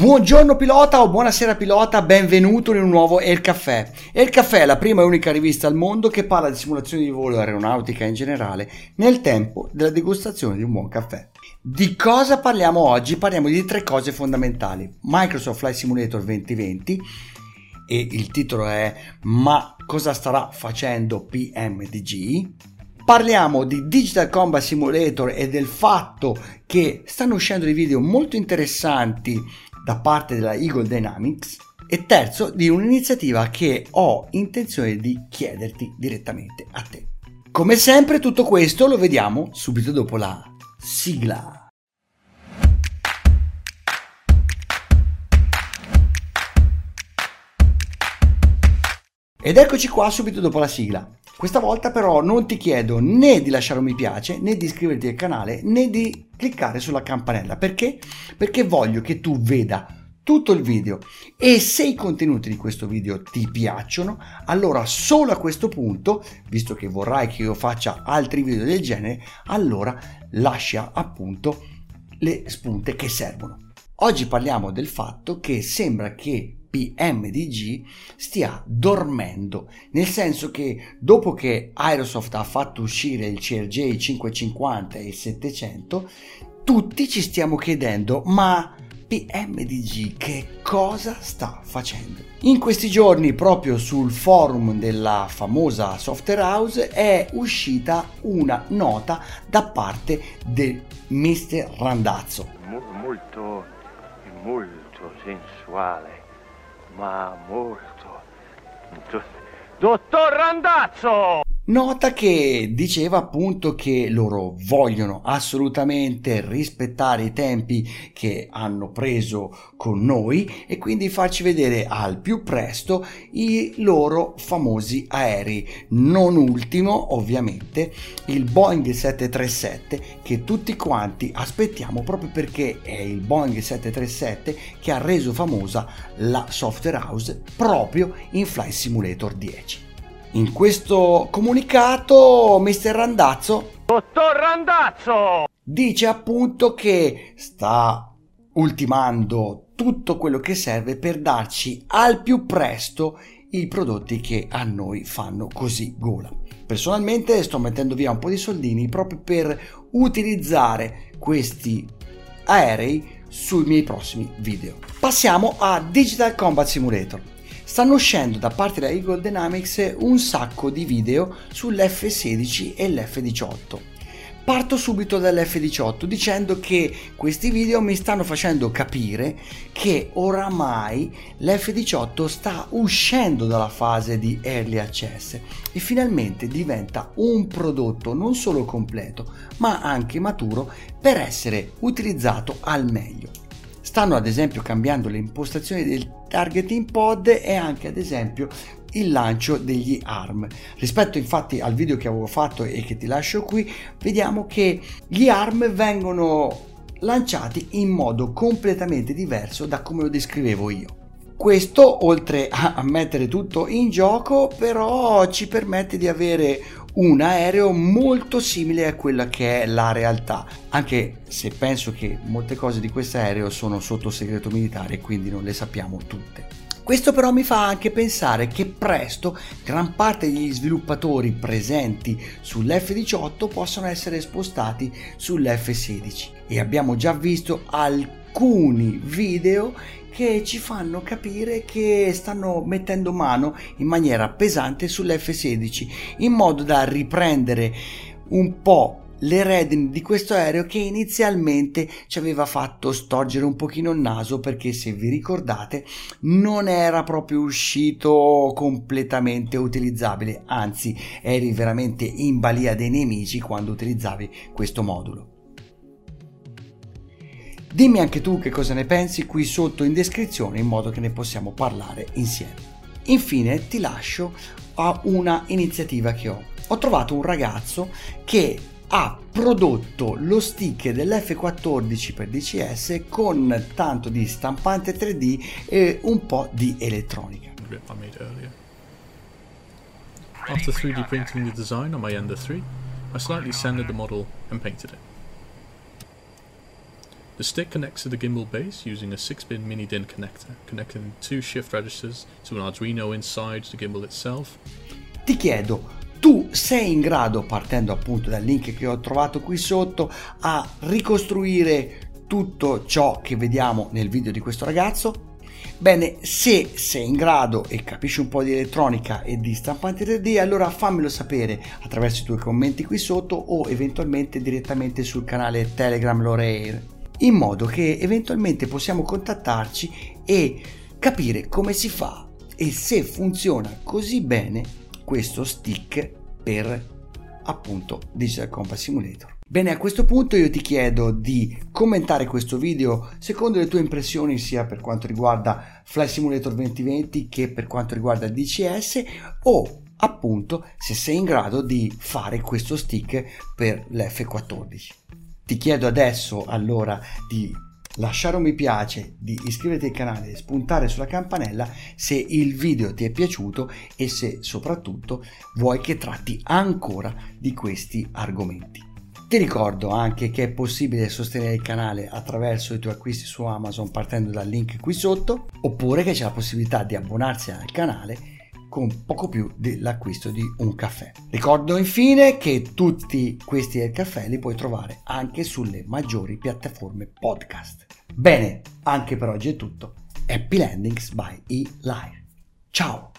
Buongiorno pilota o buonasera pilota, benvenuto in un nuovo Air Caffè. Air Caffè è la prima e unica rivista al mondo che parla di simulazioni di volo aeronautica in generale nel tempo della degustazione di un buon caffè. Di cosa parliamo oggi? Parliamo di tre cose fondamentali. Microsoft Flight Simulator 2020 e il titolo è Ma cosa starà facendo PMDG? Parliamo di Digital Combat Simulator e del fatto che stanno uscendo dei video molto interessanti da parte della Eagle Dynamics e terzo di un'iniziativa che ho intenzione di chiederti direttamente a te. Come sempre tutto questo lo vediamo subito dopo la sigla. Ed eccoci qua subito dopo la sigla. Questa volta però non ti chiedo né di lasciare un mi piace, né di iscriverti al canale, né di cliccare sulla campanella. Perché? Perché voglio che tu veda tutto il video e se i contenuti di questo video ti piacciono, allora solo a questo punto, visto che vorrai che io faccia altri video del genere, allora lascia appunto le spunte che servono. Oggi parliamo del fatto che sembra che PMDG stia dormendo, nel senso che dopo che Aerosoft ha fatto uscire il CRJ 550 e il 700, tutti ci stiamo chiedendo ma PMDG che cosa sta facendo? In questi giorni proprio sul forum della famosa software house è uscita una nota da parte del Mr. Randazzo. molto, molto sensuale ma molto. Dottor Randazzo! Nota che diceva appunto che loro vogliono assolutamente rispettare i tempi che hanno preso con noi e quindi farci vedere al più presto i loro famosi aerei. Non ultimo, ovviamente, il Boeing 737 che tutti quanti aspettiamo proprio perché è il Boeing 737 che ha reso famosa la software house proprio in Flight Simulator 10. In questo comunicato, Mr. Randazzo, Dottor Randazzo, dice appunto che sta ultimando tutto quello che serve per darci al più presto i prodotti che a noi fanno così gola. Personalmente sto mettendo via un po' di soldini proprio per utilizzare questi aerei sui miei prossimi video. Passiamo a Digital Combat Simulator stanno uscendo da parte della Eagle Dynamics un sacco di video sull'F16 e l'F18. Parto subito dall'F18 dicendo che questi video mi stanno facendo capire che oramai l'F18 sta uscendo dalla fase di early access e finalmente diventa un prodotto non solo completo ma anche maturo per essere utilizzato al meglio. Stanno ad esempio cambiando le impostazioni del targeting pod e anche ad esempio il lancio degli ARM. Rispetto infatti al video che avevo fatto e che ti lascio qui, vediamo che gli ARM vengono lanciati in modo completamente diverso da come lo descrivevo io. Questo, oltre a mettere tutto in gioco, però ci permette di avere un aereo molto simile a quella che è la realtà, anche se penso che molte cose di questo aereo sono sotto segreto militare e quindi non le sappiamo tutte. Questo però mi fa anche pensare che presto gran parte degli sviluppatori presenti sull'F18 possono essere spostati sull'F16 e abbiamo già visto alcuni video che ci fanno capire che stanno mettendo mano in maniera pesante sull'F16 in modo da riprendere un po' le redini di questo aereo che inizialmente ci aveva fatto storgere un pochino il naso perché se vi ricordate non era proprio uscito completamente utilizzabile anzi eri veramente in balia dei nemici quando utilizzavi questo modulo Dimmi anche tu che cosa ne pensi qui sotto in descrizione in modo che ne possiamo parlare insieme. Infine ti lascio a una iniziativa che ho. Ho trovato un ragazzo che ha prodotto lo stick dell'F14 per DCS con tanto di stampante 3D e un po' di elettronica. After 3D printing the design on my Ender 3, I slightly sanded the model and painted it. The stick connects to the gimbal base using a 6-pin mini DIN connector, connecting two shift registers to an Arduino inside the gimbal itself. Ti chiedo, tu sei in grado, partendo appunto dal link che ho trovato qui sotto, a ricostruire tutto ciò che vediamo nel video di questo ragazzo? Bene, se sei in grado e capisci un po' di elettronica e di stampanti 3D, allora fammelo sapere attraverso i tuoi commenti qui sotto o eventualmente direttamente sul canale Telegram Loreair, in modo che eventualmente possiamo contattarci e capire come si fa e se funziona così bene questo stick per appunto Digital Compass Simulator. Bene, a questo punto io ti chiedo di commentare questo video secondo le tue impressioni sia per quanto riguarda Fly Simulator 2020 che per quanto riguarda DCS o appunto se sei in grado di fare questo stick per l'F14. Ti chiedo adesso allora di lasciare un mi piace, di iscriverti al canale e spuntare sulla campanella se il video ti è piaciuto e se soprattutto vuoi che tratti ancora di questi argomenti. Ti ricordo anche che è possibile sostenere il canale attraverso i tuoi acquisti su Amazon partendo dal link qui sotto, oppure che c'è la possibilità di abbonarsi al canale con poco più dell'acquisto di un caffè. Ricordo infine che tutti questi del caffè li puoi trovare anche sulle maggiori piattaforme podcast. Bene, anche per oggi è tutto. Happy Landings by E-Live. Ciao!